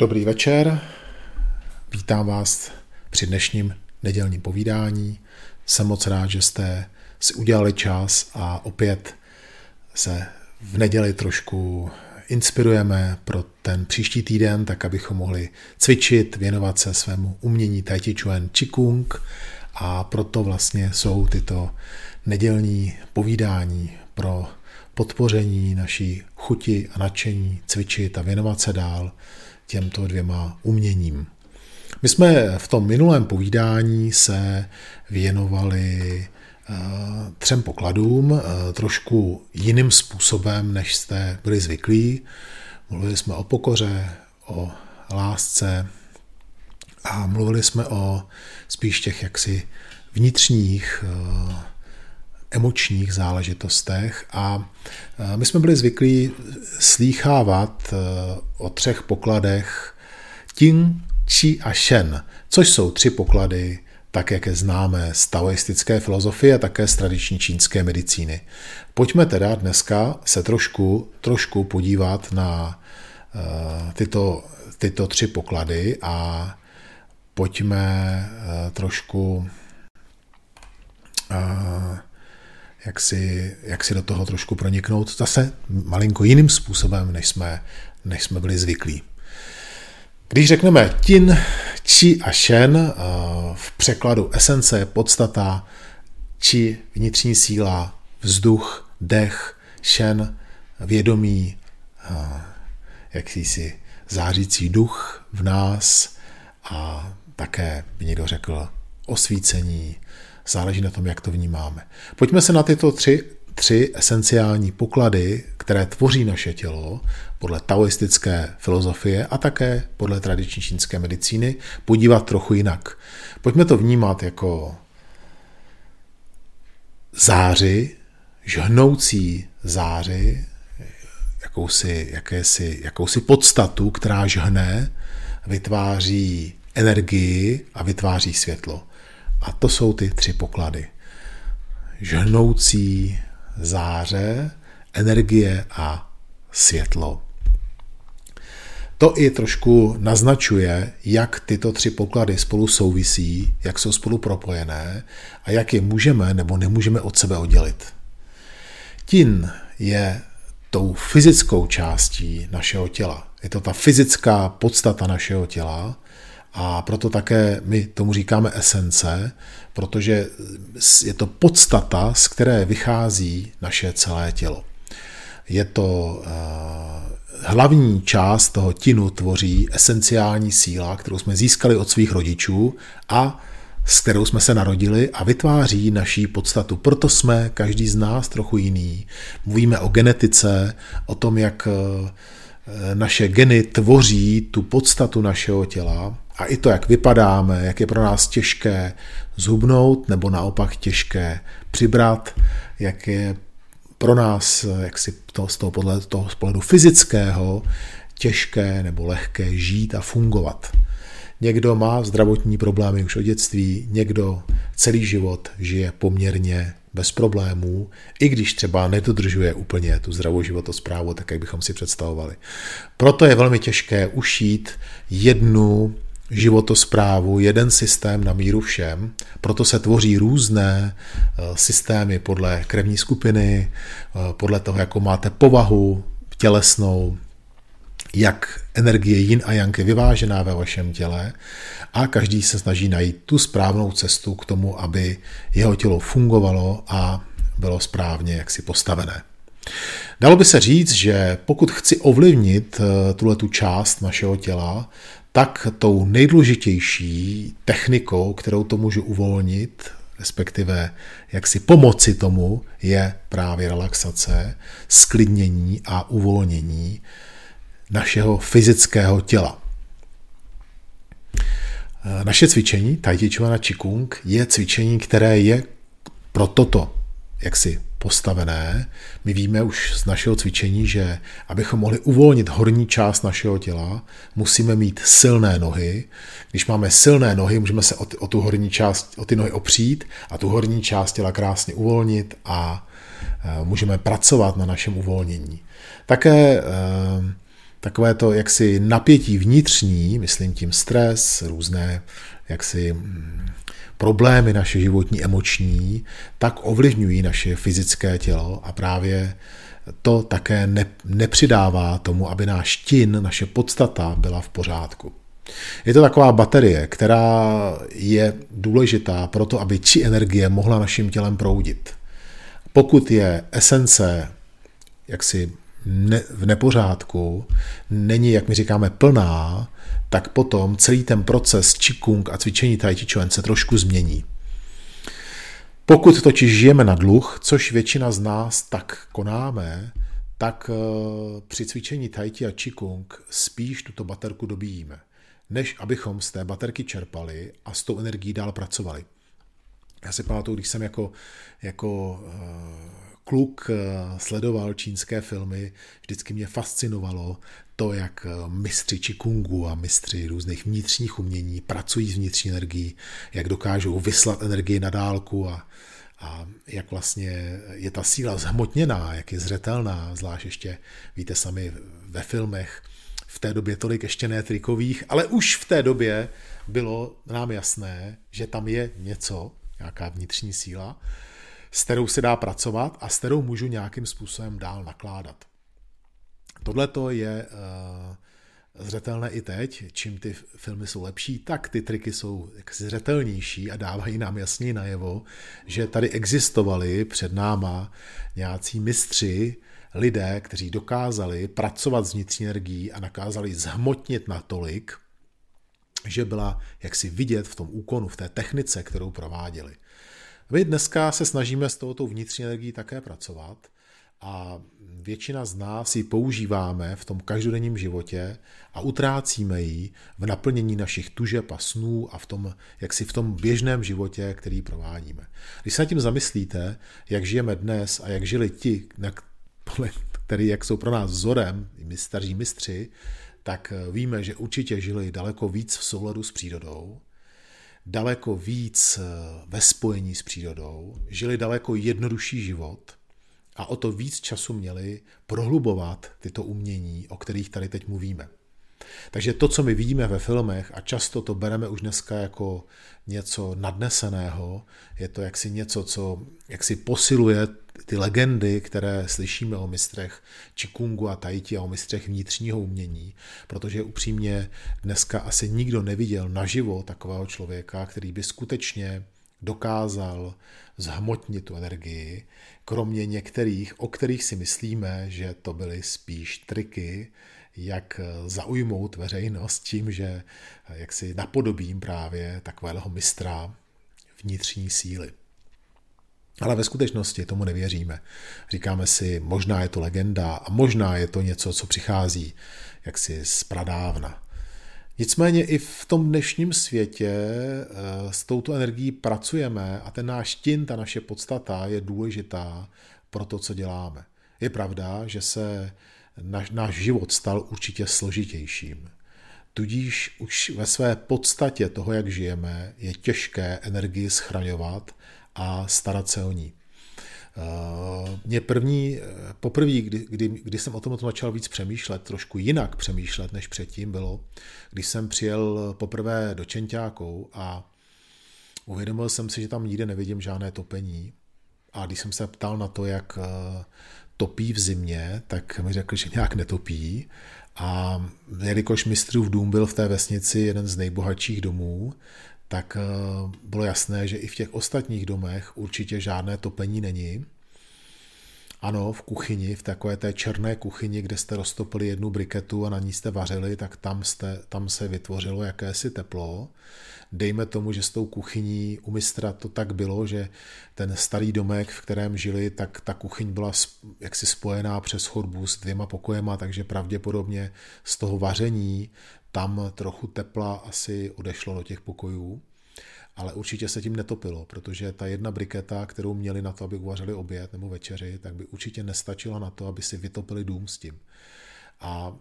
Dobrý večer, vítám vás při dnešním nedělním povídání. Jsem moc rád, že jste si udělali čas a opět se v neděli trošku inspirujeme pro ten příští týden, tak abychom mohli cvičit, věnovat se svému umění Tai Chi Chuan Qigong a proto vlastně jsou tyto nedělní povídání pro podpoření naší chuti a nadšení cvičit a věnovat se dál těmto dvěma uměním. My jsme v tom minulém povídání se věnovali eh, třem pokladům eh, trošku jiným způsobem, než jste byli zvyklí. Mluvili jsme o pokoře, o lásce a mluvili jsme o spíš těch jaksi vnitřních eh, emočních záležitostech a my jsme byli zvyklí slýchávat o třech pokladech Tin, Qi a Shen, což jsou tři poklady, tak jak je známe z taoistické filozofie a také z tradiční čínské medicíny. Pojďme teda dneska se trošku, trošku podívat na uh, tyto, tyto tři poklady a pojďme trošku jak si, jak si do toho trošku proniknout zase malinko jiným způsobem, než jsme, než jsme byli zvyklí. Když řekneme tin, či a shen, eh, v překladu esence, podstata, či vnitřní síla, vzduch, dech, shen, vědomí, eh, jakýsi zářící duch v nás a také by někdo řekl osvícení, záleží na tom, jak to vnímáme. Pojďme se na tyto tři, tři esenciální poklady, které tvoří naše tělo, podle taoistické filozofie a také podle tradiční čínské medicíny, podívat trochu jinak. Pojďme to vnímat jako záři, žhnoucí záři, jakousi, jakési, jakousi podstatu, která žhne, vytváří energii a vytváří světlo. A to jsou ty tři poklady. Žhnoucí záře, energie a světlo. To i trošku naznačuje, jak tyto tři poklady spolu souvisí, jak jsou spolu propojené a jak je můžeme nebo nemůžeme od sebe oddělit. Tin je tou fyzickou částí našeho těla. Je to ta fyzická podstata našeho těla, a proto také my tomu říkáme esence, protože je to podstata, z které vychází naše celé tělo. Je to eh, hlavní část toho tinu tvoří esenciální síla, kterou jsme získali od svých rodičů a s kterou jsme se narodili a vytváří naší podstatu. Proto jsme každý z nás trochu jiný. Mluvíme o genetice, o tom, jak eh, naše geny tvoří tu podstatu našeho těla a i to, jak vypadáme, jak je pro nás těžké zhubnout nebo naopak těžké přibrat, jak je pro nás, jak si to, z toho, podle toho z pohledu fyzického, těžké nebo lehké žít a fungovat. Někdo má zdravotní problémy už od dětství, někdo celý život žije poměrně bez problémů, i když třeba nedodržuje úplně tu zdravou životosprávu, tak jak bychom si představovali. Proto je velmi těžké ušít jednu životosprávu, jeden systém na míru všem, proto se tvoří různé eh, systémy podle krevní skupiny, eh, podle toho, jakou máte povahu tělesnou, jak energie yin a yang je vyvážená ve vašem těle a každý se snaží najít tu správnou cestu k tomu, aby jeho tělo fungovalo a bylo správně jaksi postavené. Dalo by se říct, že pokud chci ovlivnit eh, tuhle tu část našeho těla, tak tou nejdůležitější technikou, kterou to můžu uvolnit, respektive jak si pomoci tomu, je právě relaxace, sklidnění a uvolnění našeho fyzického těla. Naše cvičení, Tai Chi Chuan a Qigong, je cvičení, které je pro toto, jak si postavené. My víme už z našeho cvičení, že abychom mohli uvolnit horní část našeho těla, musíme mít silné nohy. Když máme silné nohy, můžeme se o, o tu horní část, o ty nohy opřít a tu horní část těla krásně uvolnit a e, můžeme pracovat na našem uvolnění. Také e, takové to jaksi napětí vnitřní, myslím tím stres, různé jaksi mm, problémy naše životní, emoční, tak ovlivňují naše fyzické tělo a právě to také ne, nepřidává tomu, aby náš tin, naše podstata byla v pořádku. Je to taková baterie, která je důležitá pro to, aby či energie mohla naším tělem proudit. Pokud je esence jaksi ne, v nepořádku, není, jak my říkáme, plná, tak potom celý ten proces Qigong a cvičení Tai Chi Chuan se trošku změní. Pokud totiž žijeme na dluh, což většina z nás tak konáme, tak eh, při cvičení Tai Chi a Qigong spíš tuto baterku dobíjíme, než abychom z té baterky čerpali a s tou energií dál pracovali. Já si pamatuju, když jsem jako, jako eh, kluk eh, sledoval čínské filmy, vždycky mě fascinovalo to, jak eh, mistři Qigongu a mistři různých vnitřních umění pracují s vnitřní energií, jak dokážou vyslat energii na dálku a, a jak vlastně je ta síla zhmotněná, jak je zřetelná, zvlášť ještě, víte sami, ve filmech, v té době tolik ještě ne trikových, ale už v té době bylo nám jasné, že tam je něco, nějaká vnitřní síla, s kterou se dá pracovat a s kterou můžu nějakým způsobem dál nakládat. Tohle to je uh, zřetelné i teď, čím ty filmy jsou lepší, tak ty triky jsou jaksi zřetelnější a dávají nám jasně najevo, že tady existovali před náma nějací mistři, lidé, kteří dokázali pracovat s vnitřní energií a nakázali zhmotnit natolik, že byla jaksi vidět v tom úkonu, v té technice, kterou prováděli. My dneska se snažíme s touto vnitřní energií také pracovat a většina z nás ji používáme v tom každodenním životě a utrácíme ji v naplnění našich tužeb a snů a v tom, jak si v tom běžném životě, který provádíme. Když se nad tím zamyslíte, jak žijeme dnes a jak žili ti, který, jak jsou pro nás vzorem, my staří mistři, tak víme, že určitě žili daleko víc v souladu s přírodou, daleko víc eh, ve spojení s přírodou, žili daleko jednodušší život a o to víc času měli prohlubovat tyto umění, o kterých tady teď mluvíme. Takže to, co my vidíme ve filmech, a často to bereme už dneska jako něco nadneseného, je to jaksi něco, co jaksi posiluje ty legendy, které slyšíme o mistrech Čikungu a Tajti a o mistrech vnitřního umění, protože upřímně dneska asi nikdo neviděl naživo takového člověka, který by skutečně dokázal zhmotnit tu energii, kromě některých, o kterých si myslíme, že to byly spíš triky, jak zaujmout veřejnost tím, že jak si napodobím právě takového mistra vnitřní síly. Ale ve skutečnosti tomu nevěříme. Říkáme si, možná je to legenda a možná je to něco, co přichází jaksi z pradávna. Nicméně i v tom dnešním světě eh, s touto energií pracujeme a ten náš tin, ta naše podstata je důležitá pro to, co děláme. Je pravda, že se náš, život stal určitě složitějším. Tudíž už ve své podstatě toho, jak žijeme, je těžké energii schraňovat a starat se o ní. Eh, mě první, poprvé, kdy, kdy, kdy jsem o tom, začal víc přemýšlet, trošku jinak přemýšlet než předtím bylo, když jsem přijel poprvé do Čentákou a uvědomil jsem si, že tam nikde nevidím žádné topení. A když jsem se ptal na to, jak eh, topí v zimě, tak mi řekl, že nějak netopí. A jelikož mistrův dům byl v té vesnici jeden z nejbohatších domů, tak eh, bylo jasné, že i v těch ostatních domech určitě žádné topení není. Ano, v kuchyni, v takové té černé kuchyni, kde jste roztopili jednu briketu a na ní jste vařili, tak tam, jste, tam se vytvořilo jakési teplo. Dejme tomu, že s tou kuchyní u mistra to tak bylo, že ten starý domek, v kterém žili, tak ta kuchyň byla jaksi spojená přes chodbu s dvěma pokojema, takže pravděpodobně z toho vaření tam trochu tepla asi odešlo do těch pokojů, ale určitě se tím netopilo, protože ta jedna briketa, kterou měli na to, aby uvařili oběd nebo večeři, tak by určitě nestačila na to, aby si vytopili dům s tím. A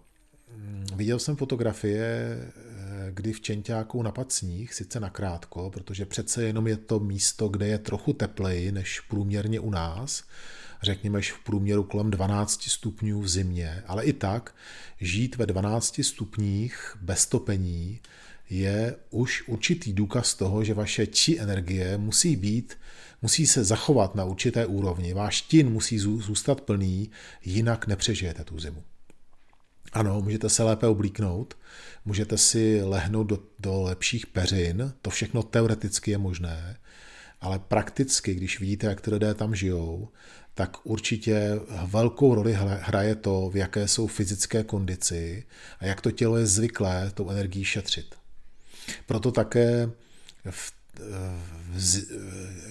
mm, Viděl jsem fotografie, eh, kdy v Čentáku napad sníh, sice nakrátko, protože přece jenom je to místo, kde je trochu tepleji než průměrně u nás, řekněme, v průměru kolem 12 stupňů v zimě, ale i tak žít ve 12 stupních bez topení je už určitý důkaz toho, že vaše či energie musí být, musí se zachovat na určité úrovni. Váš tin musí zůstat plný, jinak nepřežijete tu zimu. Ano, můžete se lépe oblíknout, můžete si lehnout do, do lepších peřin, to všechno teoreticky je možné, ale prakticky, když vidíte, jak ty lidé tam žijou, tak určitě velkou roli hraje to, v jaké jsou fyzické kondici a jak to tělo je zvyklé tou energií šetřit. Proto také v, v,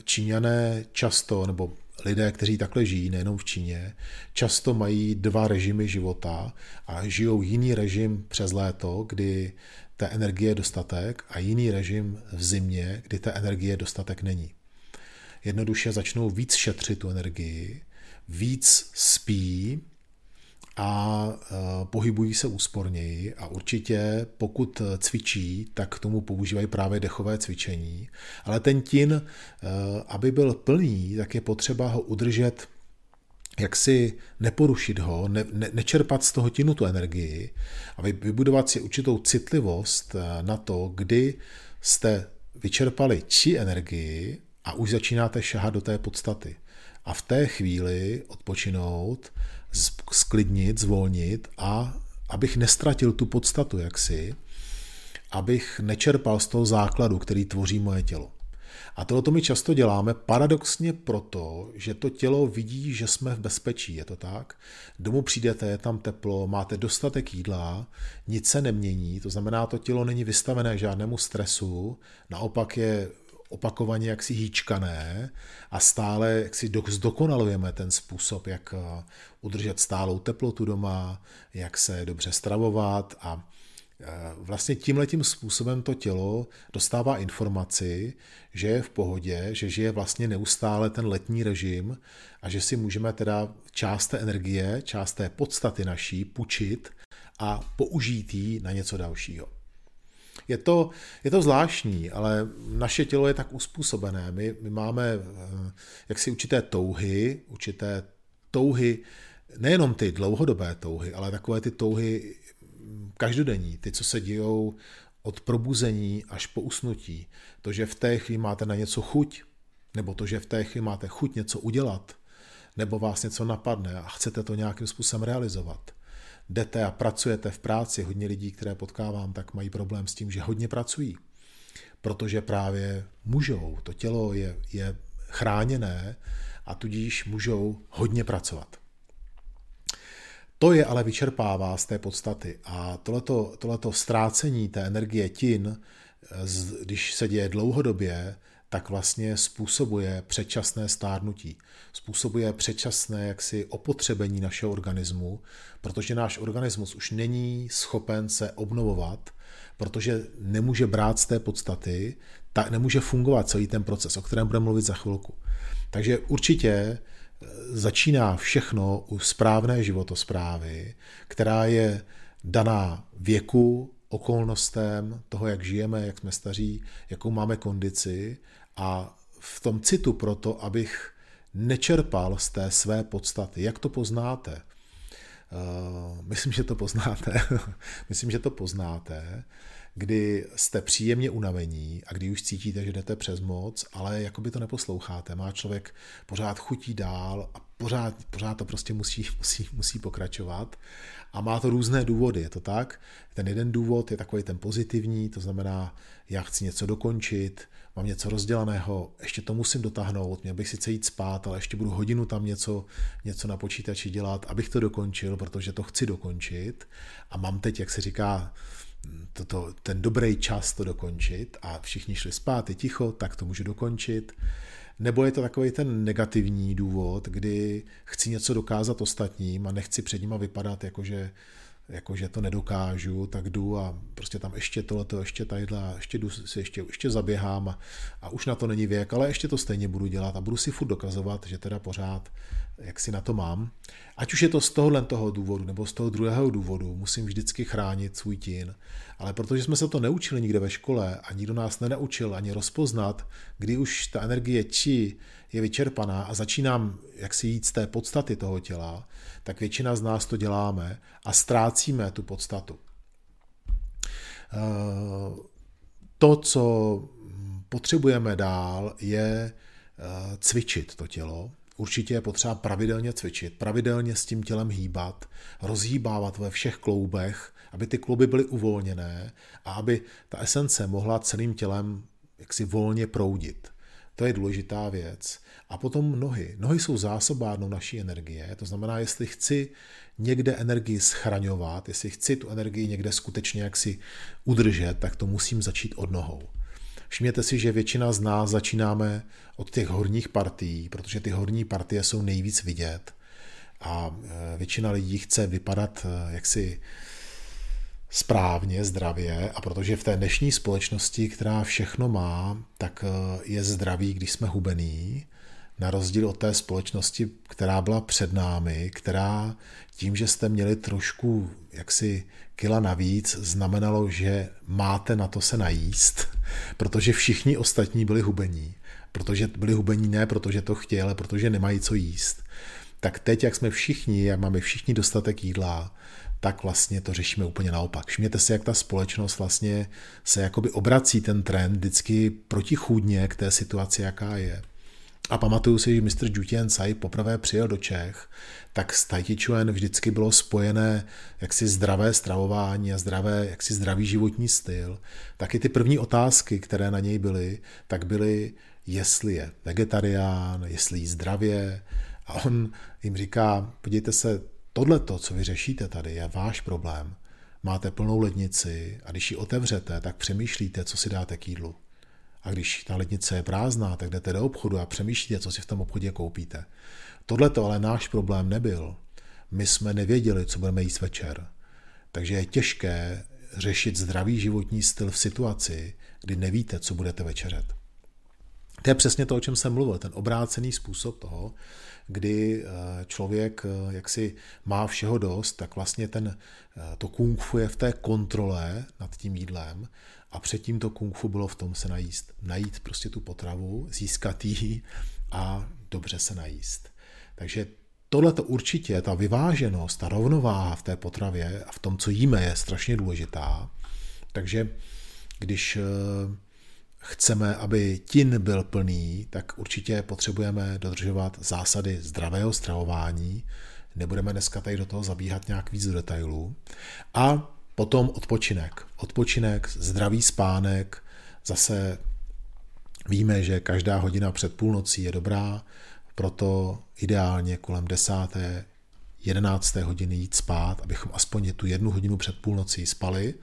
Číňané často, nebo lidé, kteří takhle žijí, nejenom v Číně, často mají dva režimy života a žijou jiný režim přes léto, kdy té energie je dostatek a jiný režim v zimě, kdy té energie dostatek není. Jednoduše začnou víc šetřit tu energii, víc spí, a e, pohybují se úsporněji a určitě pokud cvičí, tak k tomu používají právě dechové cvičení. Ale ten tin, e, aby byl plný, tak je potřeba ho udržet jak si neporušit ho, ne, ne, nečerpat z toho tinu tu energii a vybudovat si určitou citlivost na to, kdy jste vyčerpali či energii a už začínáte šahat do té podstaty. A v té chvíli odpočinout sklidnit, zvolnit a abych nestratil tu podstatu jaksi, abych nečerpal z toho základu, který tvoří moje tělo. A tohle my často děláme paradoxně proto, že to tělo vidí, že jsme v bezpečí, je to tak? Domů přijdete, je tam teplo, máte dostatek jídla, nic se nemění, to znamená, to tělo není vystavené žádnému stresu, naopak je opakovaně jaksi hýčkané a stále jaksi zdokonalujeme ten způsob, jak eh, udržet stálou teplotu doma, jak se dobře stravovat a eh, vlastně tímhletím způsobem to tělo dostává informaci, že je v pohodě, že žije vlastně neustále ten letní režim a že si můžeme teda část té energie, část té podstaty naší půjčit a použít ji na něco dalšího. Je to, je to zvláštní, ale naše tělo je tak uspůsobené. My, my máme eh, jaksi určité touhy, určité touhy, nejenom ty dlouhodobé touhy, ale takové ty touhy každodenní, ty, co se dějou od probuzení až po usnutí. To, že v té chvíli máte na něco chuť, nebo to, že v té chvíli máte chuť něco udělat, nebo vás něco napadne a chcete to nějakým způsobem realizovat jdete a pracujete v práci, hodně lidí, které potkávám, tak mají problém s tím, že hodně pracují. Protože právě můžou, to tělo je, je chráněné a tudíž můžou hodně pracovat. To je ale vyčerpává z té podstaty a tohleto, tohleto ztrácení té energie tin, když se děje dlouhodobě, tak vlastně způsobuje předčasné stárnutí. Způsobuje předčasné jaksi opotřebení našeho organismu, protože náš organismus už není schopen se obnovovat, protože nemůže brát z té podstaty, tak nemůže fungovat celý ten proces, o kterém budeme mluvit za chvilku. Takže určitě e, začíná všechno u správné životosprávy, která je daná věku, okolnostem toho, jak žijeme, jak jsme staří, jakou máme kondici a v tom citu proto, abych nečerpal z té své podstaty. Jak to poznáte? Uh, myslím, že to poznáte. myslím, že to poznáte, kdy jste příjemně unavení a kdy už cítíte, že jdete přes moc, ale jako by to neposloucháte. Má člověk pořád chutí dál a pořád, pořád to prostě musí, musí, musí pokračovat. A má to různé důvody, je to tak? Ten jeden důvod je takový ten pozitivní, to znamená, já chci něco dokončit, mám něco rozdělaného, ještě to musím dotáhnout, měl bych sice jít spát, ale ještě budu hodinu tam něco, něco na počítači dělat, abych to dokončil, protože to chci dokončit. A mám teď, jak se říká, toto, ten dobrý čas to dokončit a všichni šli spát, je ticho, tak to můžu dokončit. Nebo je to takový ten negativní důvod, kdy chci něco dokázat ostatním a nechci před nima vypadat jako, že, jako, že to nedokážu, tak jdu a prostě tam ještě tohleto, ještě tadyhle, ještě jdu si ještě, ještě zaběhám a, a už na to není věk, ale ještě to stejně budu dělat a budu si furt dokazovat, že teda pořád jak si na to mám. Ať už je to z tohohle toho důvodu nebo z toho druhého důvodu, musím vždycky chránit svůj tín. Ale protože jsme se to neučili nikde ve škole a nikdo nás nenaučil ani rozpoznat, kdy už ta energie či je vyčerpaná a začínám jak si jít z té podstaty toho těla, tak většina z nás to děláme a ztrácíme tu podstatu. Eh, to, co potřebujeme dál, je eh, cvičit to tělo, Určitě je potřeba pravidelně cvičit, pravidelně s tím tělem hýbat, rozhýbávat ve všech kloubech, aby ty klouby byly uvolněné a aby ta esence mohla celým tělem jaksi volně proudit. To je důležitá věc. A potom nohy. Nohy jsou zásobárnou naší energie, to znamená, jestli chci někde energii schraňovat, jestli chci tu energii někde skutečně jaksi udržet, tak to musím začít od nohou. Všimněte si, že většina z nás začínáme od těch horních partií, protože ty horní partie jsou nejvíc vidět a e, většina lidí chce vypadat e, jaksi správně, zdravě a protože v té dnešní společnosti, která všechno má, tak e, je zdraví, když jsme hubený, na rozdíl od té společnosti, která byla před námi, která tím, že jste měli trošku jaksi kila navíc, znamenalo, že máte na to se najíst, protože všichni ostatní byli hubení. Protože byli hubení ne protože to chtěli, ale protože nemají co jíst. Tak teď, jak jsme všichni, jak máme všichni dostatek jídla, tak vlastně to řešíme úplně naopak. Všimněte si, jak ta společnost vlastně se jakoby obrací ten trend vždycky protichůdně k té situaci, jaká je. A pamatuju si, že mistr Jutien Tsai poprvé přijel do Čech, tak s Tai vždycky bylo spojené jaksi zdravé stravování a zdravé, jaksi zdravý životní styl. Taky ty první otázky, které na něj byly, tak byly, jestli je vegetarián, jestli jí zdravě. A on jim říká, podívejte se, tohleto, co vy řešíte tady, je váš problém. Máte plnou lednici a když ji otevřete, tak přemýšlíte, co si dáte k jídlu. A když ta lednice je prázdná, tak jdete do obchodu a přemýšlíte, co si v tom obchodě koupíte. Tohle to ale náš problém nebyl. My jsme nevěděli, co budeme jíst večer. Takže je těžké řešit zdravý životní styl v situaci, kdy nevíte, co budete večeřet. To je přesně to, o čem jsem mluvil, ten obrácený způsob toho, kdy eh, člověk eh, jaksi má všeho dost, tak vlastně ten, eh, to kung fu je v té kontrole nad tím jídlem a předtím to kung fu bylo v tom se najíst. Najít prostě tu potravu, získat ji a dobře se najíst. Takže tohle to určitě, ta vyváženost, ta rovnováha v té potravě a v tom, co jíme, je strašně důležitá. Takže když chceme, aby tin byl plný, tak určitě potřebujeme dodržovat zásady zdravého stravování. Nebudeme dneska tady do toho zabíhat nějak víc do detailů. A potom odpočinek. Odpočinek, zdravý spánek. Zase víme, že každá hodina před půlnocí je dobrá, proto ideálně kolem desáté, jedenácté hodiny jít spát, abychom aspoň tu jednu hodinu před půlnocí spali.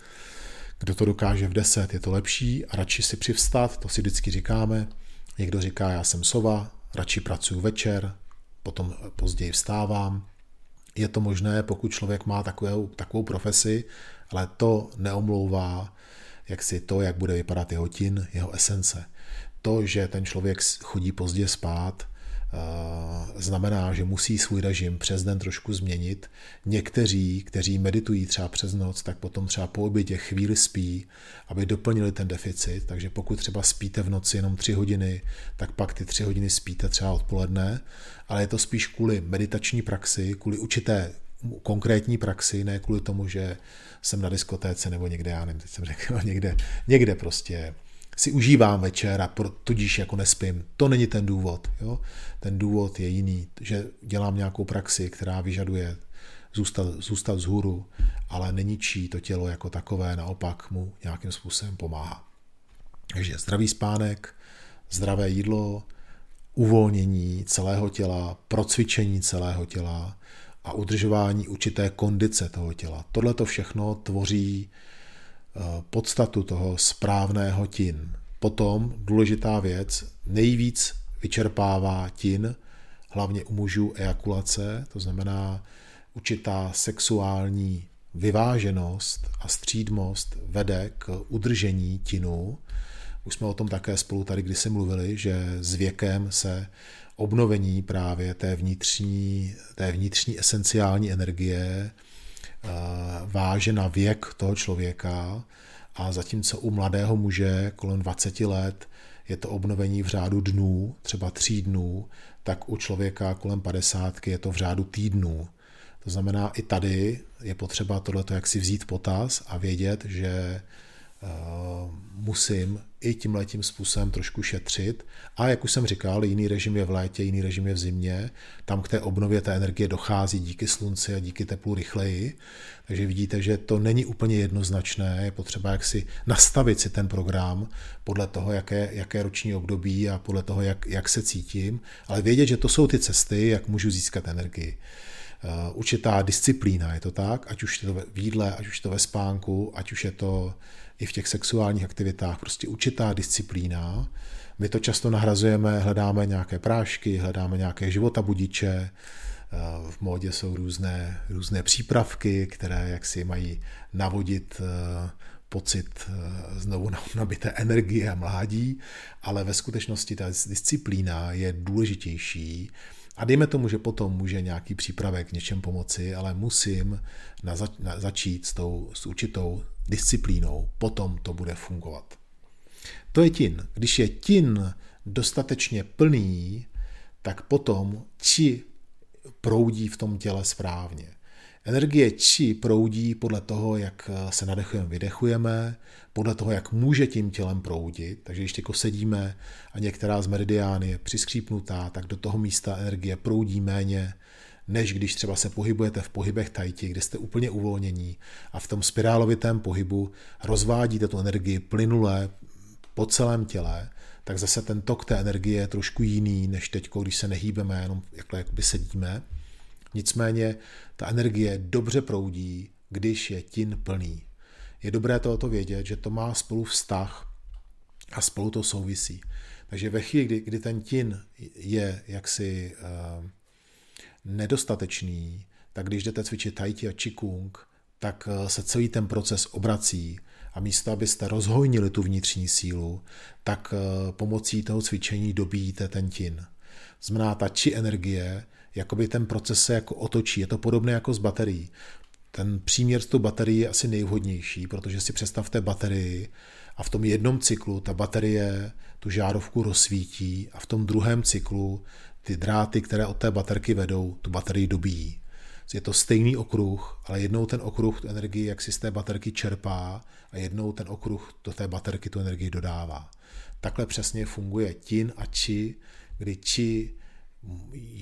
Kdo to dokáže v 10, je to lepší a radši si přivstat, to si vždycky říkáme. Někdo říká, já jsem sova, radši pracuji večer, potom později vstávám. Je to možné, pokud člověk má takovou, takovou profesi, ale to neomlouvá jak si to, jak bude vypadat jeho tin, jeho esence. To, že ten člověk chodí pozdě spát, znamená, že musí svůj režim přes den trošku změnit. Někteří, kteří meditují třeba přes noc, tak potom třeba po obědě chvíli spí, aby doplnili ten deficit. Takže pokud třeba spíte v noci jenom tři hodiny, tak pak ty tři hodiny spíte třeba odpoledne, ale je to spíš kvůli meditační praxi, kvůli určité konkrétní praxi, ne kvůli tomu, že jsem na diskotéce nebo někde, já nevím, teď jsem řekl, někde, někde prostě si užívám večer a tudíž jako nespím. To není ten důvod. Jo? Ten důvod je jiný, že dělám nějakou praxi, která vyžaduje zůstat, zůstat vzhůru, ale neničí to tělo jako takové, naopak mu nějakým způsobem pomáhá. Takže zdravý spánek, zdravé jídlo, uvolnění celého těla, procvičení celého těla a udržování určité kondice toho těla. Tohle to všechno tvoří podstatu toho správného tin. Potom důležitá věc, nejvíc vyčerpává tin, hlavně u mužů ejakulace, to znamená určitá sexuální vyváženost a střídmost vede k udržení tinu. Už jsme o tom také spolu tady kdysi mluvili, že s věkem se obnovení právě té vnitřní, té vnitřní esenciální energie váže na věk toho člověka a zatímco u mladého muže kolem 20 let je to obnovení v řádu dnů, třeba tří dnů, tak u člověka kolem 50 je to v řádu týdnů. To znamená, i tady je potřeba tohleto jak si vzít potaz a vědět, že Eh, musím i tím letím způsobem trošku šetřit. A jak už jsem říkal, jiný režim je v létě, jiný režim je v zimě. Tam k té obnově té energie dochází díky slunci a díky teplu rychleji. Takže vidíte, že to není úplně jednoznačné. Je potřeba jak si nastavit si ten program podle toho, jaké, jaké roční období a podle toho, jak, jak se cítím. Ale vědět, že to jsou ty cesty, jak můžu získat energii. Eh, určitá disciplína, je to tak, ať už je to v jídle, ať už je to ve spánku, ať už je to i v těch sexuálních aktivitách, prostě určitá disciplína. My to často nahrazujeme, hledáme nějaké prášky, hledáme nějaké životabudiče, eh, v módě jsou různé, různé přípravky, které jaksi mají navodit eh, pocit znovu nabité energie a mládí, ale ve skutečnosti ta disciplína je důležitější. A dejme tomu, že potom může nějaký přípravek něčem pomoci, ale musím na zač- na začít s, tou, s určitou disciplínou, potom to bude fungovat. To je tin. Když je tin dostatečně plný, tak potom či proudí v tom těle správně. Energie či proudí podle toho, jak se nadechujeme, vydechujeme, podle toho, jak může tím tělem proudit. Takže když jako sedíme a některá z meridiány je přiskřípnutá, tak do toho místa energie proudí méně, než když třeba se pohybujete v pohybech tajti, kde jste úplně uvolnění a v tom spirálovitém pohybu rozvádíte tu energii plynule po celém těle, tak zase ten tok té energie je trošku jiný, než teď, když se nehýbeme, jenom jakhle jakoby sedíme. Nicméně ta energie dobře proudí, když je tin plný. Je dobré tohoto vědět, že to má spolu vztah a spolu to souvisí. Takže ve chvíli, kdy, kdy ten tin je jaksi uh, nedostatečný, tak když jdete cvičit tai chi a qigong, tak uh, se celý ten proces obrací a místo, abyste rozhojnili tu vnitřní sílu, tak uh, pomocí toho cvičení dobíjíte ten tin. Znamená, ta či energie jakoby ten proces se jako otočí. Je to podobné jako s baterií. Ten příměr s tou baterií je asi nejvhodnější, protože si představte baterii a v tom jednom cyklu ta baterie tu žárovku rozsvítí a v tom druhém cyklu ty dráty, které od té baterky vedou, tu baterii dobíjí. Je to stejný okruh, ale jednou ten okruh tu energii jak si z té baterky čerpá a jednou ten okruh do té baterky tu energii dodává. Takhle přesně funguje tin a či, kdy či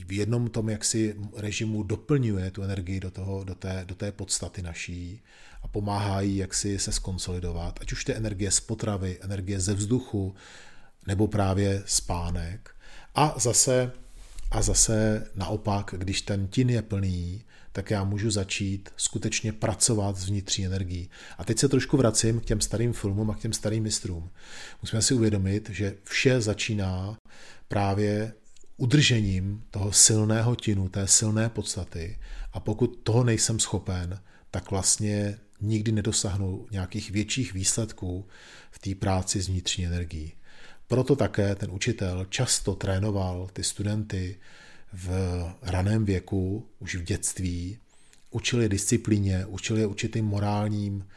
v jednom tom jaksi režimu doplňuje tu energii do, toho, do, té, do té podstaty naší a pomáhá jí jaksi se skonsolidovat, ať už je energie z potravy, energie ze vzduchu, nebo právě spánek. A zase, a zase naopak, když ten tin je plný, tak já můžu začít skutečně pracovat s vnitřní energií. A teď se trošku vracím k těm starým filmům a k těm starým mistrům. Musíme si uvědomit, že vše začíná právě udržením toho silného tinu, té silné podstaty a pokud toho nejsem schopen, tak vlastně nikdy nedosáhnu nějakých větších výsledků v té práci s vnitřní energií. Proto také ten učitel často trénoval ty studenty v raném věku, už v dětství, učil je disciplíně, učil je určitým morálním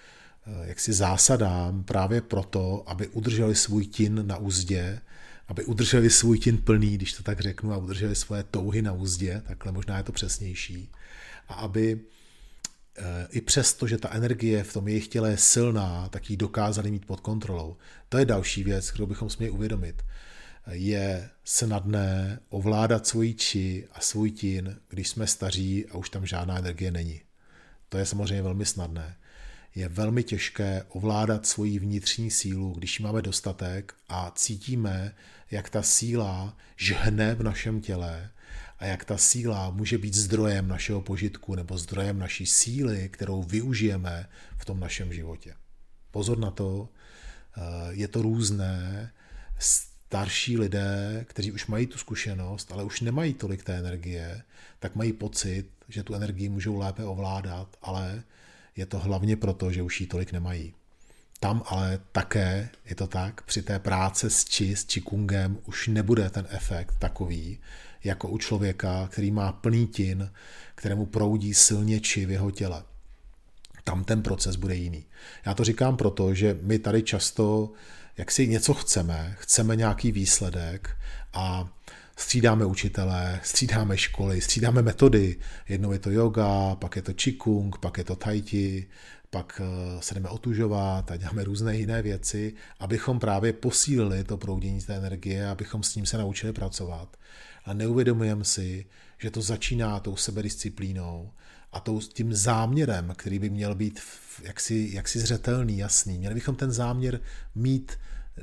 eh, jaksi zásadám právě proto, aby udrželi svůj tin na úzdě aby udrželi svůj tin plný, když to tak řeknu, a udrželi svoje touhy na úzdě, takhle možná je to přesnější, a aby i přesto, že ta energie v tom jejich těle je silná, tak ji dokázali mít pod kontrolou. To je další věc, kterou bychom si měli uvědomit. Je snadné ovládat svoji či a svůj tin, když jsme staří a už tam žádná energie není. To je samozřejmě velmi snadné je velmi těžké ovládat svoji vnitřní sílu, když máme dostatek a cítíme, jak ta síla žhne v našem těle a jak ta síla může být zdrojem našeho požitku nebo zdrojem naší síly, kterou využijeme v tom našem životě. Pozor na to, eh, je to různé. Starší lidé, kteří už mají tu zkušenost, ale už nemají tolik té energie, tak mají pocit, že tu energii můžou lépe ovládat, ale je to hlavně proto, že už jí tolik nemají. tam ale také je to tak, při té práce s či, s čikungem už nebude ten efekt takový, jako u člověka, který má plný tin, kterému proudí silně či v jeho těle. Tam ten proces bude jiný. Já to říkám proto, že my tady často, jak si něco chceme, chceme nějaký výsledek a střídáme učitele, střídáme školy, střídáme metody. Jednou je to yoga, pak je to qigong, pak je to tai chi, pak eh, se jdeme otužovat a děláme různé jiné věci, abychom právě posílili to proudění té energie, abychom s ním se naučili pracovat. A neuvědomujeme si, že to začíná tou sebedisciplínou a tou, tím záměrem, který by měl být jaksi, jaksi zřetelný, jasný. Měli bychom ten záměr mít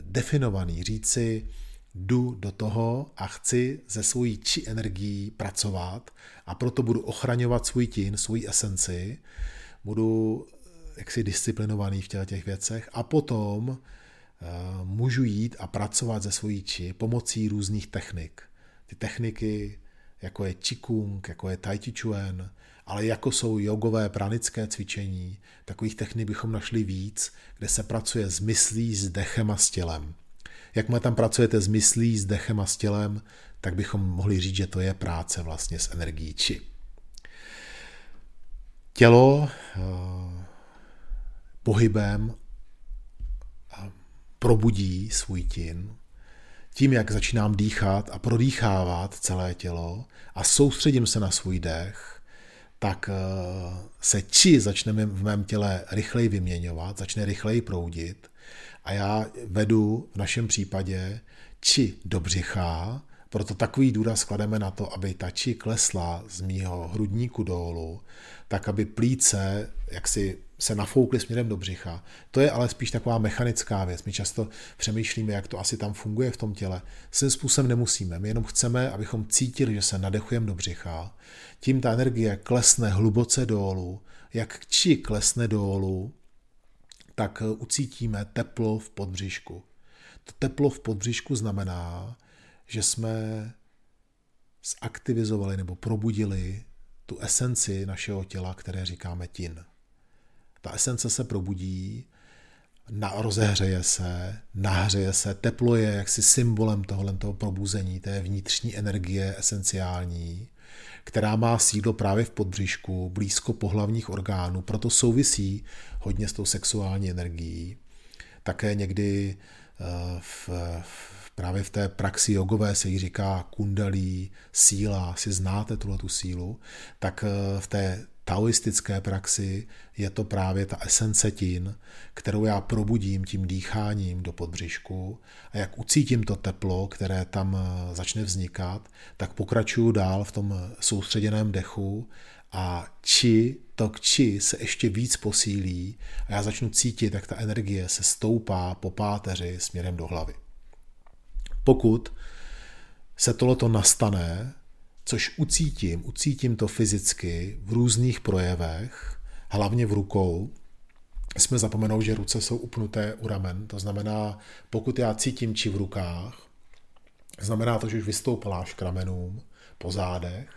definovaný, říci, jdu do toho a chci ze svojí či energií pracovat a proto budu ochraňovat svůj tin, svůj esenci, budu jaksi disciplinovaný v těch, těch věcech a potom uh, můžu jít a pracovat ze svojí či pomocí různých technik. Ty techniky, jako je Qigong, jako je Tai Chi Chuan, ale jako jsou jogové pranické cvičení, takových technik bychom našli víc, kde se pracuje s myslí, s dechem a s tělem. Jakmile tam pracujete s myslí, s dechem a s tělem, tak bychom mohli říct, že to je práce vlastně s energií či. Tělo eh, pohybem probudí svůj tin, tím, jak začínám dýchat a prodýchávat celé tělo a soustředím se na svůj dech, tak eh, se či začne v mém těle rychleji vyměňovat, začne rychleji proudit a já vedu v našem případě či do břicha, proto takový důraz klademe na to, aby ta či klesla z mýho hrudníku dolů, tak aby plíce jaksi se nafoukly směrem do břicha. To je ale spíš taková mechanická věc. My často přemýšlíme, jak to asi tam funguje v tom těle. Svým způsobem nemusíme. My jenom chceme, abychom cítili, že se nadechujeme do břicha. Tím ta energie klesne hluboce dolů. Jak či klesne dolů, tak ucítíme teplo v podbřišku. To teplo v podbřišku znamená, že jsme zaktivizovali nebo probudili tu esenci našeho těla, které říkáme tin. Ta esence se probudí, na, rozehřeje se, nahřeje se, teplo je jaksi symbolem tohle toho probuzení, té vnitřní energie esenciální, která má sídlo právě v podbřišku, blízko pohlavních orgánů, proto souvisí hodně s tou sexuální energií. Také někdy eh, v, v, právě v té praxi jogové se jí říká kundalí, síla, si znáte tuhle tu sílu, tak eh, v té taoistické praxi je to právě ta esence tin, kterou já probudím tím dýcháním do podbřišku a jak ucítím to teplo, které tam eh, začne vznikat, tak pokračuju dál v tom soustředěném dechu a či, to či se ještě víc posílí a já začnu cítit, jak ta energie se stoupá po páteři směrem do hlavy. Pokud se tohleto nastane, což ucítím, ucítím to fyzicky v různých projevech, hlavně v rukou. Jsme zapomenout, že ruce jsou upnuté u ramen, to znamená, pokud já cítím či v rukách, znamená to, že už vystoupala až k ramenům, po zádech.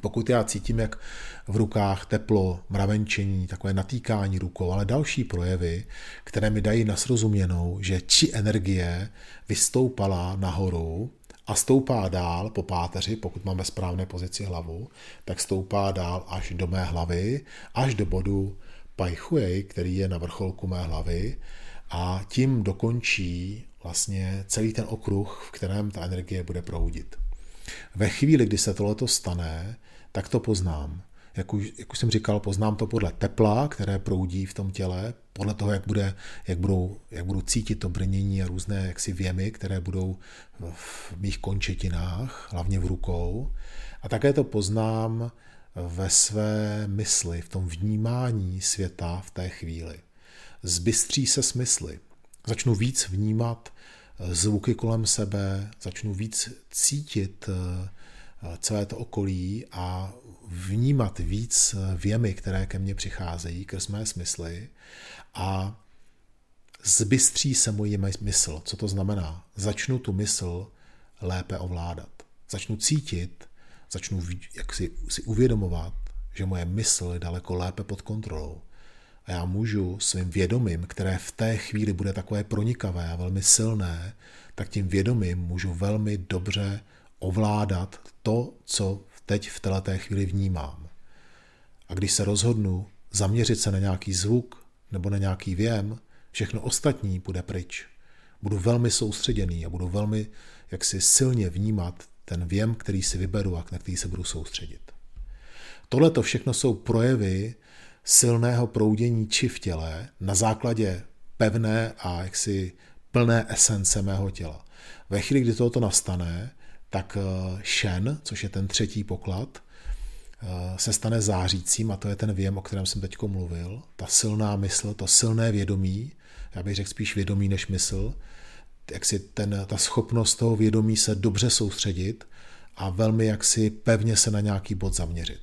Pokud já cítím, jak v rukách teplo, mravenčení, takové natýkání rukou, ale další projevy, které mi dají nasrozuměnou, že či energie vystoupala nahoru, a stoupá dál po páteři, pokud máme správné pozici hlavu, tak stoupá dál až do mé hlavy, až do bodu Pajchuej, který je na vrcholku mé hlavy a tím dokončí vlastně celý ten okruh, v kterém ta energie bude proudit. Ve chvíli, kdy se tohleto stane, tak to poznám jak už, jak už jsem říkal, poznám to podle tepla, které proudí v tom těle, podle toho, jak, bude, jak, budou, jak budou cítit to brnění a různé jaksi věmy, které budou v mých končetinách, hlavně v rukou. A také to poznám ve své mysli, v tom vnímání světa v té chvíli. Zbystří se smysly. Začnu víc vnímat zvuky kolem sebe, začnu víc cítit eh, celé to okolí a vnímat víc věmy, které ke mně přicházejí, krz mé smysly a zbystří se moje mysl. Co to znamená? Začnu tu mysl lépe ovládat. Začnu cítit, začnu jak si, si uvědomovat, že moje mysl je daleko lépe pod kontrolou. a já můžu svým vědomím, které v té chvíli bude takové pronikavé a velmi silné, tak tím vědomím můžu velmi dobře ovládat to, co teď v této chvíli vnímám. A když se rozhodnu zaměřit se na nějaký zvuk nebo na nějaký věm, všechno ostatní bude pryč. Budu velmi soustředěný a budu velmi jaksi silně vnímat ten věm, který si vyberu a na který se budu soustředit. Tohle to všechno jsou projevy silného proudění či v těle na základě pevné a jaksi plné esence mého těla. Ve chvíli, kdy toto nastane, tak šen, eh, což je ten třetí poklad, eh, se stane zářícím a to je ten věm, o kterém jsem teď mluvil. Ta silná mysl, to silné vědomí, já bych řekl spíš vědomí než mysl, jak si ten, ta schopnost toho vědomí se dobře soustředit a velmi jaksi pevně se na nějaký bod zaměřit.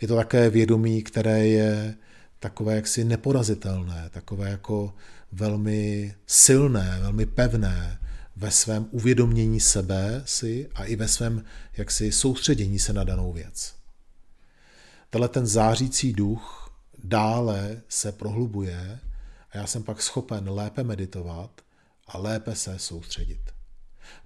Je to také vědomí, které je takové jaksi neporazitelné, takové jako velmi silné, velmi pevné ve svém uvědomění sebe si a i ve svém jaksi soustředění se na danou věc. Tenhle ten zářící duch dále se prohlubuje a já jsem pak schopen lépe meditovat a lépe se soustředit.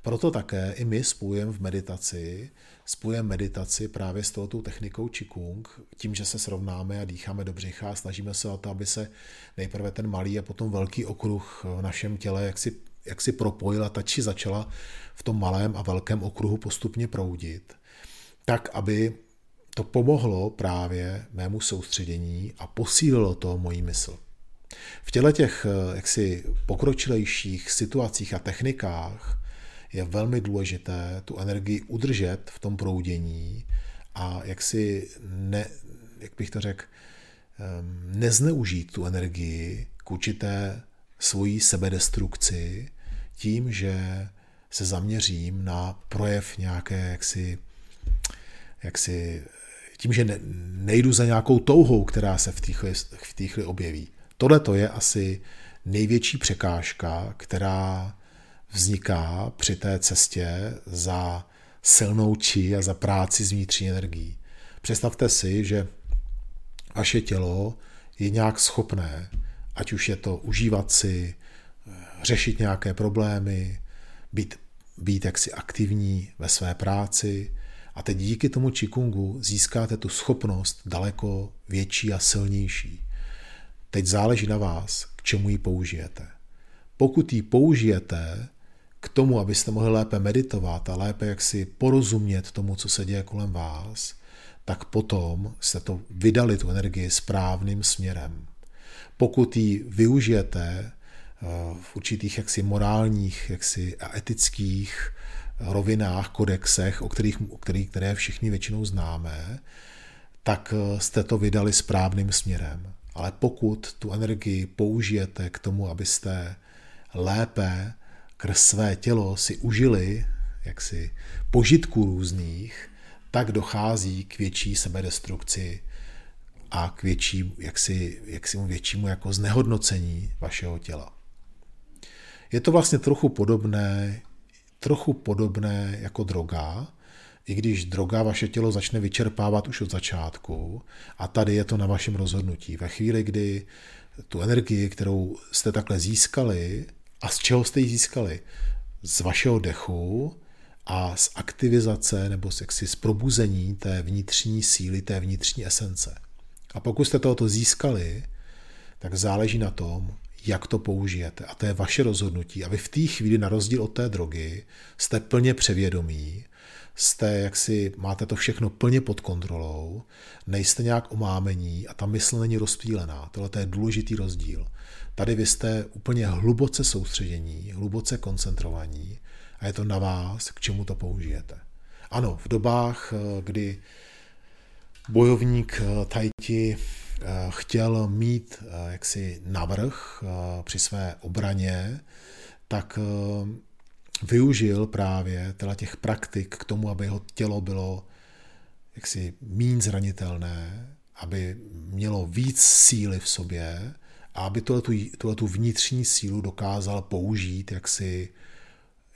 Proto také i my spojujeme v meditaci, spojujeme meditaci právě s touto technikou Qigong, tím, že se srovnáme a dýcháme do břicha a snažíme se o to, aby se nejprve ten malý a potom velký okruh v našem těle jak si, jak si propojila, ta či začala v tom malém a velkém okruhu postupně proudit, tak, aby to pomohlo právě mému soustředění a posílilo to moji mysl. V těle těch eh, jaksi pokročilejších situacích a technikách je velmi důležité tu energii udržet v tom proudění a jak si ne, jak bych to řekl, ehm, nezneužít tu energii k určité svojí sebedestrukci tím, že se zaměřím na projev nějaké jaksi, jaksi tím, že ne, nejdu za nějakou touhou, která se v té chvíli objeví. Tohle to je asi největší překážka, která vzniká při té cestě za silnou či a za práci s vnitřní energií. Představte si, že vaše tělo je nějak schopné, ať už je to užívat si, řešit nějaké problémy, být, být jaksi aktivní ve své práci. A teď díky tomu čikungu získáte tu schopnost daleko větší a silnější. Teď záleží na vás, k čemu ji použijete. Pokud ji použijete k tomu, abyste mohli lépe meditovat a lépe jak si porozumět tomu, co se děje kolem vás, tak potom jste to vydali tu energii správným směrem. Pokud ji využijete v určitých jaksi morálních jaksi a etických rovinách, kodexech, o kterých, o kterých, které všichni většinou známe, tak eh, jste to vydali správným směrem. Ale pokud tu energii použijete k tomu, abyste lépe krz své tělo si užili jaksi požitků různých, tak dochází k větší sebedestrukci a k větší, jaksi, jaksi většímu jako znehodnocení vašeho těla. Je to vlastně trochu podobné, trochu podobné jako droga, i když droga vaše tělo začne vyčerpávat už od začátku a tady je to na vašem rozhodnutí. Ve chvíli, kdy tu energii, kterou jste takhle získali, a z čeho jste ji získali? Z vašeho dechu a z aktivizace nebo jaksi z probuzení té vnitřní síly, té vnitřní esence. A pokud jste tohoto získali, tak záleží na tom, jak to použijete. A to je vaše rozhodnutí. A vy v té chvíli, na rozdíl od té drogy, jste plně převědomí jste, jak si máte to všechno plně pod kontrolou, nejste nějak omámení a ta mysl není rozptýlená. Tohle je důležitý rozdíl. Tady vy jste úplně hluboce soustředění, hluboce koncentrovaní a je to na vás, k čemu to použijete. Ano, v dobách, eh, kdy bojovník eh, Tajti chtěl mít jaksi navrh při své obraně, tak využil právě teda těch praktik k tomu, aby jeho tělo bylo jaksi mín zranitelné, aby mělo víc síly v sobě a aby tuhle tu vnitřní sílu dokázal použít jaksi,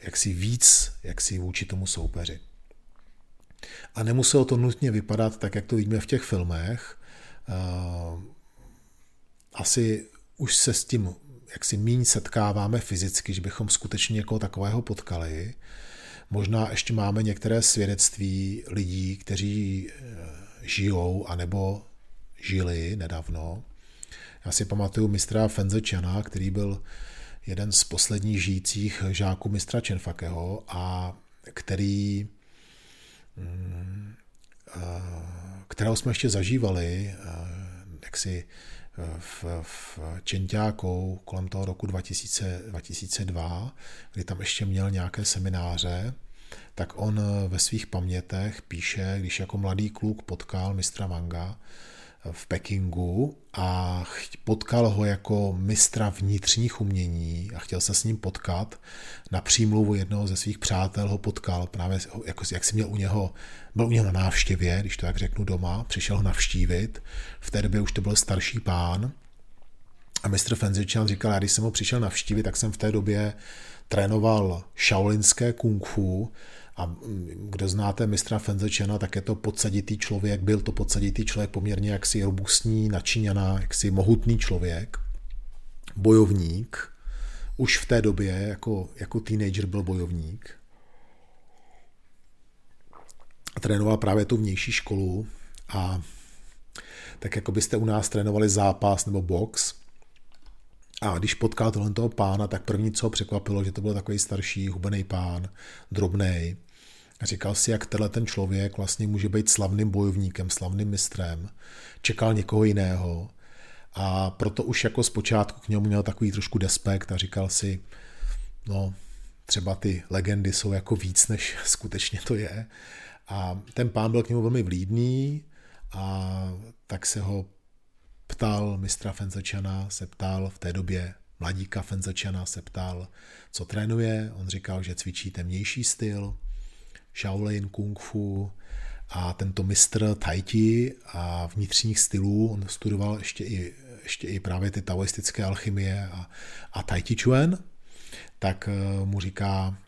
jaksi víc jaksi vůči tomu soupeři. A nemuselo to nutně vypadat tak, jak to vidíme v těch filmech. Asi už se s tím jak si míň setkáváme fyzicky, že bychom skutečně někoho takového potkali. Možná ještě máme některé svědectví lidí, kteří eh, žijou anebo žili nedávno. Já si pamatuju mistra Fenzečana, který byl jeden z posledních žijících žáků mistra Čenfakeho a který mm, eh, kterého jsme ještě zažívali, eh, jak si v, v Čentákou kolem toho roku 2000, 2002, kdy tam ještě měl nějaké semináře, tak on ve svých pamětech píše, když jako mladý kluk potkal mistra Wanga, v Pekingu a potkal ho jako mistra vnitřních umění a chtěl se s ním potkat. Na přímluvu jednoho ze svých přátel ho potkal, právě jako, jak si měl u něho, byl u něho na návštěvě, když to jak řeknu doma, přišel ho navštívit. V té době už to byl starší pán a mistr Fenzičan říkal, já když jsem ho přišel navštívit, tak jsem v té době trénoval šaolinské kung fu a mm, kdo znáte mistra Fenzečena, tak je to podsaditý člověk, byl to podsaditý člověk, poměrně jaksi robustní, načíněná, jaksi mohutný člověk, bojovník. Už v té době jako, jako teenager byl bojovník. Trénoval právě tu vnější školu a tak jako byste u nás trénovali zápas nebo box, a když potkal tohle toho pána, tak první, co překvapilo, že to byl takový starší, hubený pán, drobný. Říkal si, jak tenhle ten člověk vlastně může být slavným bojovníkem, slavným mistrem. Čekal někoho jiného. A proto už jako zpočátku k němu měl takový trošku despekt a říkal si, no, třeba ty legendy jsou jako víc, než skutečně to je. A ten pán byl k němu velmi vlídný a tak se ho ptal mistra Fenzečana, se ptal v té době mladíka Fenzečana, se ptal, co trénuje. On říkal, že cvičí temnější styl, Shaolin, Kung Fu a tento mistr Tai Chi a vnitřních stylů, on studoval ještě i, ještě i právě ty taoistické alchymie a, a Tai Chi Chuan, tak eh, mu říká,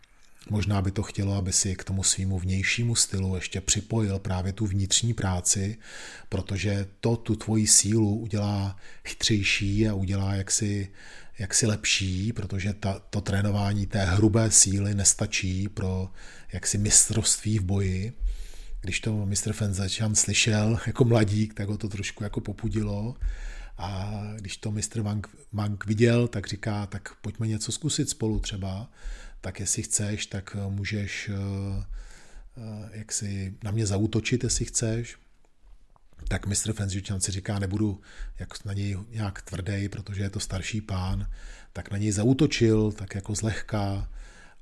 Možná by to chtělo, aby si k tomu svýmu vnějšímu stylu ještě připojil právě tu vnitřní práci, protože to tu tvoji sílu udělá chytřejší a udělá jaksi, jaksi lepší, protože ta, to trénování té hrubé síly nestačí pro jaksi mistrovství v boji. Když to mistr Fenzačan slyšel jako mladík, tak ho to trošku jako popudilo. A když to mistr Wang, Wang viděl, tak říká, tak pojďme něco zkusit spolu třeba tak jestli chceš, tak eh, můžeš eh, eh, jak si na mě zautočit, jestli chceš. Tak mistr Fenzjučan si říká, nebudu jak na něj nějak tvrdý, protože je to starší pán, tak na něj zautočil, tak jako zlehka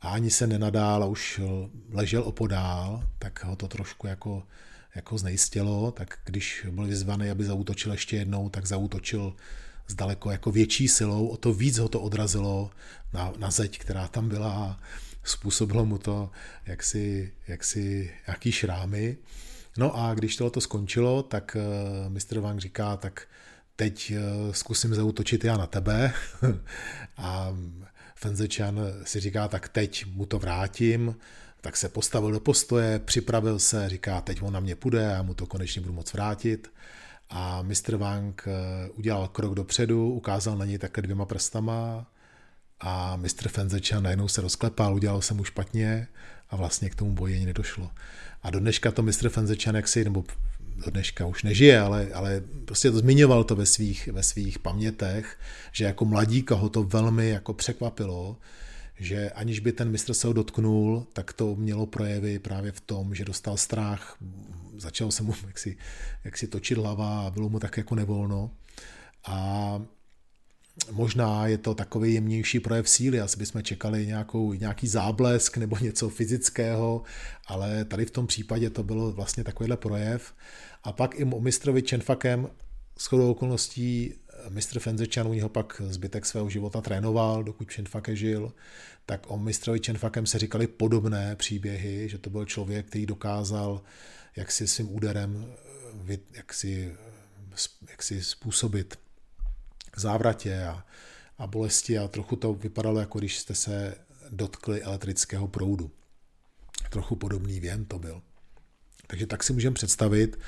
a ani se nenadál a už ležel opodál, tak ho to trošku jako, jako znejistělo, tak když byl vyzvaný, aby zautočil ještě jednou, tak zautočil s daleko jako větší silou, o to víc ho to odrazilo na, na zeď, která tam byla a způsobilo mu to jaksi, jaksi jaký šrámy. No a když tohle to skončilo, tak uh, Mr. Wang říká, tak teď uh, zkusím zautočit já na tebe a Fenzečan si říká, tak teď mu to vrátím, tak se postavil do postoje, připravil se, říká, teď on na mě půjde, já mu to konečně budu moc vrátit. A Mr. Wang eh, udělal krok dopředu, ukázal na něj takhle dvěma prstama a Mr. Fenzečan najednou se rozklepal, udělal se mu špatně a vlastně k tomu boji ani nedošlo. A do dneška to Mr. Fenzečan jaksi, nebo do dneška už nežije, ale, ale prostě to zmiňoval to ve svých, ve svých pamětech, že jako mladíka ho to velmi jako překvapilo, že aniž by ten mistr se ho dotknul, tak to mělo projevy právě v tom, že dostal strach, začal se mu jaksi, jaksi točit hlava a bylo mu tak jako nevolno. A možná je to takový jemnější projev síly, asi bychom čekali nějakou, nějaký záblesk nebo něco fyzického, ale tady v tom případě to bylo vlastně takovýhle projev. A pak i o mistrovi Čenfakem chodou okolností mistr Fenzečan u něho pak zbytek svého života trénoval, dokud Čenfake žil, tak o mistrovi Čenfakem se říkali podobné příběhy, že to byl člověk, který dokázal jak si svým úderem jak si, jak si způsobit závratě a, a bolesti a trochu to vypadalo, jako když jste se dotkli elektrického proudu. Trochu podobný věm to byl. Takže tak si můžeme představit,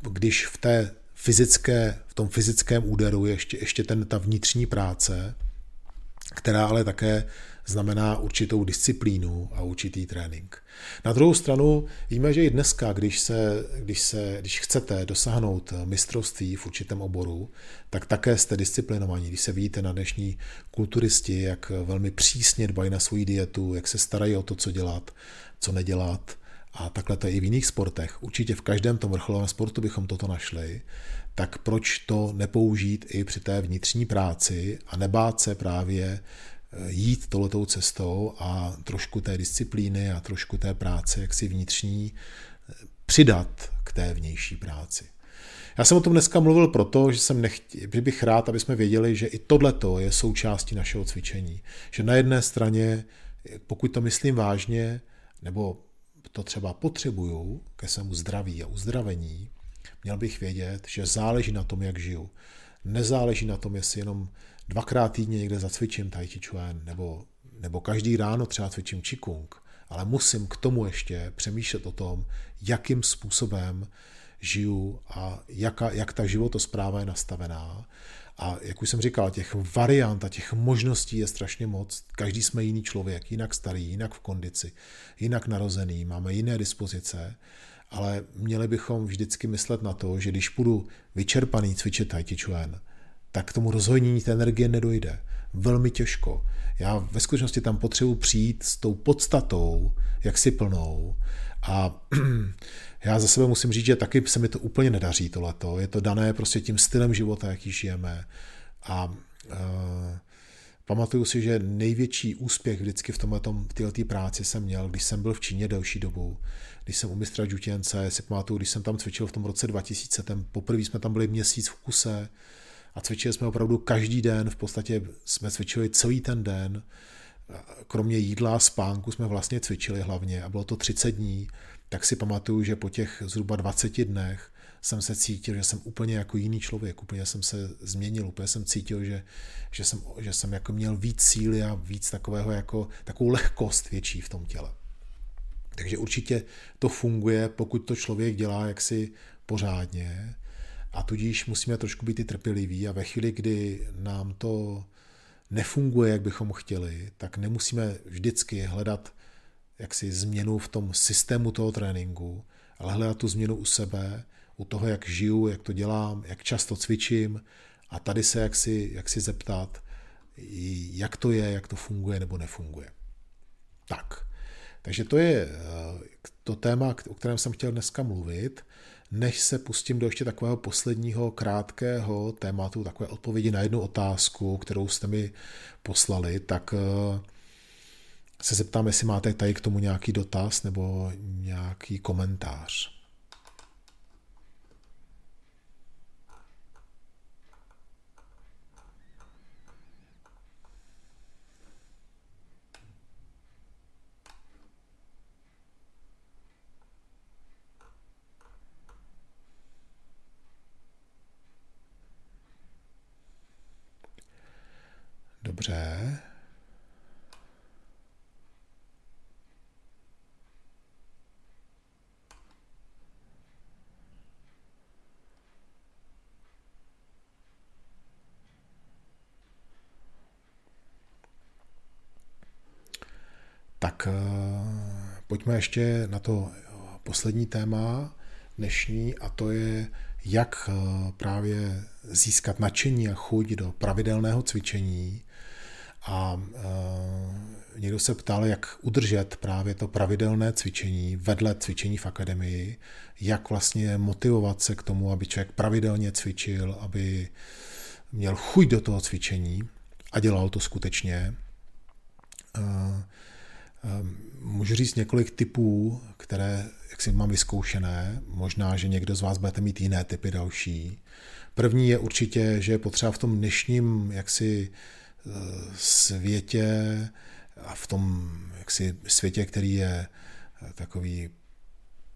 když v té fyzické, v tom fyzickém úderu je ještě, ještě ten, ta vnitřní práce, která ale také znamená určitou disciplínu a určitý trénink. Na druhou stranu víme, že i dneska, když, se, když, se, když chcete dosáhnout mistrovství v určitém oboru, tak také jste disciplinovaní. Když se vidíte na dnešní kulturisti, jak velmi přísně dbají na svoji dietu, jak se starají o to, co dělat, co nedělat, a takhle to je i v jiných sportech. Určitě v každém tom vrcholovém sportu bychom toto našli. Tak proč to nepoužít i při té vnitřní práci a nebát se právě jít tohletou cestou a trošku té disciplíny a trošku té práce jaksi vnitřní přidat k té vnější práci. Já jsem o tom dneska mluvil proto, že, jsem nechtěl, že bych rád, aby jsme věděli, že i tohleto je součástí našeho cvičení. Že na jedné straně, pokud to myslím vážně, nebo to třeba potřebuju ke svému zdraví a uzdravení, měl bych vědět, že záleží na tom, jak žiju. Nezáleží na tom, jestli jenom dvakrát týdně někde zacvičím Tai Chi Chuan, nebo, nebo každý ráno třeba cvičím Qigong, ale musím k tomu ještě přemýšlet o tom, jakým způsobem žiju a jaka, jak ta životospráva je nastavená. A jak už jsem říkal, těch variant a těch možností je strašně moc. Každý jsme jiný člověk, jinak starý, jinak v kondici, jinak narozený, máme jiné dispozice, ale měli bychom vždycky myslet na to, že když budu vyčerpaný cvičit Tai Chi Chuan, tak k tomu rozhojnění té energie nedojde. Velmi těžko. Já ve skutečnosti tam potřebuji přijít s tou podstatou, jak si plnou. A já za sebe musím říct, že taky se mi to úplně nedaří tohleto. Je to dané prostě tím stylem života, jaký žijeme. A uh, pamatuju si, že největší úspěch vždycky v tomhle této práci jsem měl, když jsem byl v Číně delší dobu, když jsem u mistra Žutěnce, si pamatuju, když jsem tam cvičil v tom roce 2000, ten poprvé jsme tam byli měsíc v kuse, a cvičili jsme opravdu každý den, v podstatě jsme cvičili celý ten den, kromě jídla a spánku jsme vlastně cvičili hlavně a bylo to 30 dní, tak si pamatuju, že po těch zhruba 20 dnech jsem se cítil, že jsem úplně jako jiný člověk, úplně jsem se změnil, úplně jsem cítil, že, že, jsem, že jsem jako měl víc síly a víc takového jako, takovou lehkost větší v tom těle. Takže určitě to funguje, pokud to člověk dělá jaksi pořádně a tudíž musíme trošku být i trpěliví a ve chvíli, kdy nám to nefunguje, jak bychom chtěli, tak nemusíme vždycky hledat jaksi změnu v tom systému toho tréninku, ale hledat tu změnu u sebe, u toho, jak žiju, jak to dělám, jak často cvičím a tady se jaksi, jak si zeptat, jak to je, jak to funguje nebo nefunguje. Tak, takže to je eh, to téma, o kterém jsem chtěl dneska mluvit než se pustím do ještě takového posledního krátkého tématu, takové odpovědi na jednu otázku, kterou jste mi poslali, tak eh, se zeptám, jestli máte tady k tomu nějaký dotaz nebo nějaký komentář. Dobře. Tak eh, pojďme ještě na to poslední téma dnešní a to je, jak eh, právě získat nadšení a chuť do pravidelného cvičení a e, někdo se ptal, jak udržet právě to pravidelné cvičení vedle cvičení v akademii, jak vlastně motivovat se k tomu, aby člověk pravidelně cvičil, aby měl chuť do toho cvičení a dělal to skutečně. E, můžu říct několik typů, které jak si mám vyzkoušené. Možná, že někdo z vás budete mít jiné typy další. První je určitě, že je potřeba v tom dnešním jaksi světě a v tom jaksi světě, který je takový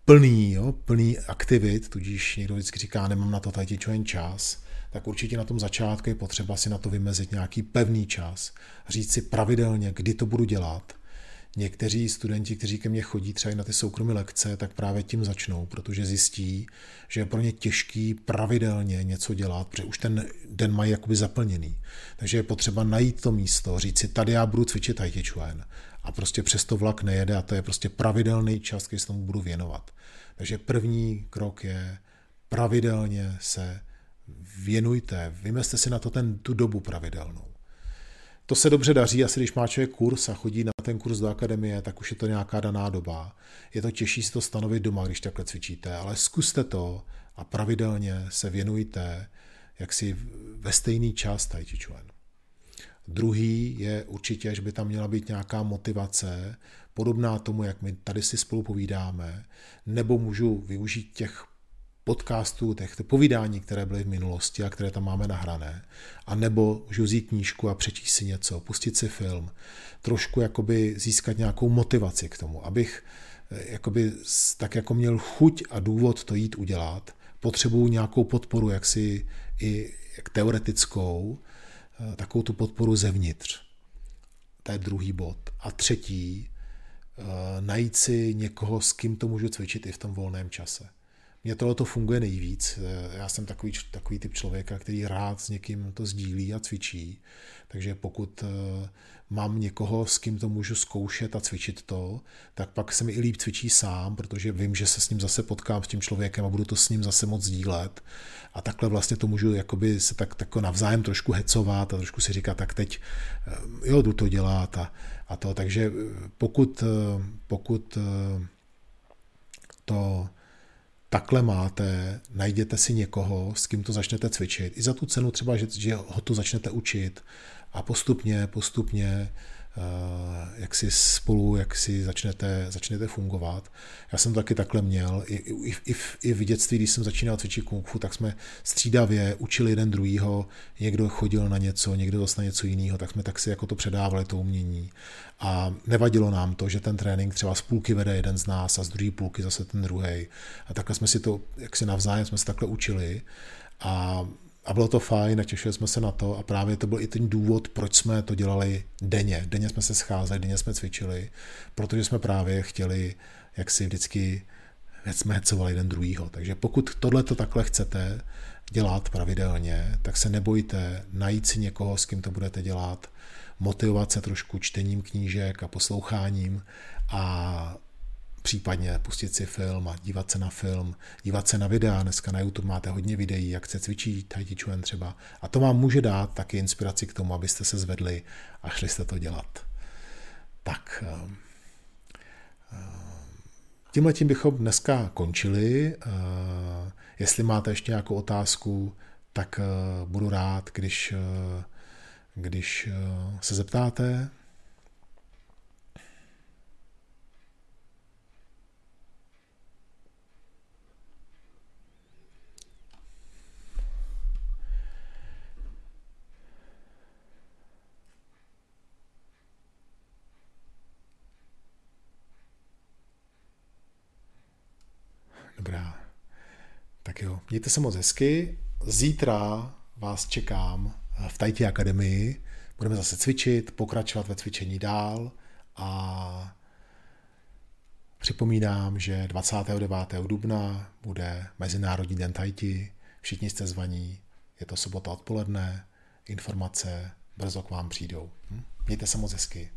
plný, jo, plný aktivit, tudíž někdo vždycky říká, nemám na to tady jen čas, tak určitě na tom začátku je potřeba si na to vymezit nějaký pevný čas, říct si pravidelně, kdy to budu dělat. Někteří studenti, kteří ke mně chodí třeba i na ty soukromé lekce, tak právě tím začnou, protože zjistí, že je pro ně těžký pravidelně něco dělat, protože už ten den mají jakoby zaplněný. Takže je potřeba najít to místo, říct si, tady já budu cvičit Tai Chi Chuan a prostě přes to vlak nejede a to je prostě pravidelný čas, který se tomu budu věnovat. Takže první krok je pravidelně se věnujte, vymezte si na to ten, tu dobu pravidelnou. To se dobře daří, asi když má člověk kurz a chodí na ten kurz do akademie, tak už je to nějaká daná doba. Je to těžší si to stanovit doma, když takhle cvičíte, ale zkuste to a pravidelně se věnujte jaksi ve stejný čas Tai Chi Chuan. Druhý je určitě, že by tam měla být nějaká motivace, podobná tomu, jak my tady si spolu povídáme, nebo můžu využít těch podcastů, těch povídání, které byly v minulosti a které tam máme nahrané. A nebo můžu vzít knížku a přečíst si něco, pustit si film, trošku jakoby získat nějakou motivaci k tomu, abych eh, jakoby tak jako měl chuť a důvod to jít udělat, potřebuju nějakou podporu, jaksi i jak teoretickou, eh, takovou tu podporu zevnitř. To je druhý bod. A třetí, eh, najít si někoho, s kým to můžu cvičit i v tom volném čase. Mně tohle to funguje nejvíc. Já jsem takový, takový typ člověka, který rád s někým to sdílí a cvičí. Takže pokud eh, mám někoho, s kým to můžu zkoušet a cvičit to, tak pak se mi i líp cvičí sám, protože vím, že se s ním zase potkám s tím člověkem a budu to s ním zase moc sdílet. A takhle vlastně to můžu jakoby se tak, tak navzájem trošku hecovat a trošku si říkat, tak teď eh, jo, jdu to dělat a, a to. Takže eh, pokud, pokud to takhle máte, najděte si někoho, s kým to začnete cvičit. I za tu cenu třeba, že, že ho to začnete učit a postupně, postupně jak si spolu, jak si začnete, začnete fungovat. Já jsem to taky takhle měl. I, i, i, v, I v dětství, když jsem začínal cvičit kung fu, tak jsme střídavě učili jeden druhýho. Někdo chodil na něco, někdo zase na něco jiného, tak jsme tak si jako to předávali, to umění. A nevadilo nám to, že ten trénink třeba z půlky vede jeden z nás a z druhé půlky zase ten druhý. A takhle jsme si to, jak si navzájem jsme se takhle učili. A a bylo to fajn, těšili jsme se na to a právě to byl i ten důvod, proč jsme to dělali denně. Denně jsme se scházeli, denně jsme cvičili, protože jsme právě chtěli, jak si vždycky jsme hecovali jeden druhýho. Takže pokud tohle to takhle chcete dělat pravidelně, tak se nebojte najít si někoho, s kým to budete dělat, motivovat se trošku čtením knížek a posloucháním a případně pustit si film a dívat se na film, dívat se na videa. Dneska na YouTube máte hodně videí, jak se cvičí Tai Chi Chuan třeba. A to vám může dát taky inspiraci k tomu, abyste se zvedli a šli jste to dělat. Tak, ehm, ehm, tímhle tím bychom dneska končili. Ehm, jestli máte ještě nějakou otázku, tak budu rád, když, když se zeptáte. Dobrá. Tak jo, mějte se moc hezky. Zítra vás čekám v Tajti Akademii. Budeme zase cvičit, pokračovat ve cvičení dál a připomínám, že 29. dubna bude Mezinárodní den Tajti. Všichni jste zvaní, je to sobota odpoledne, informace brzo k vám přijdou. Hm? Mějte se moc hezky.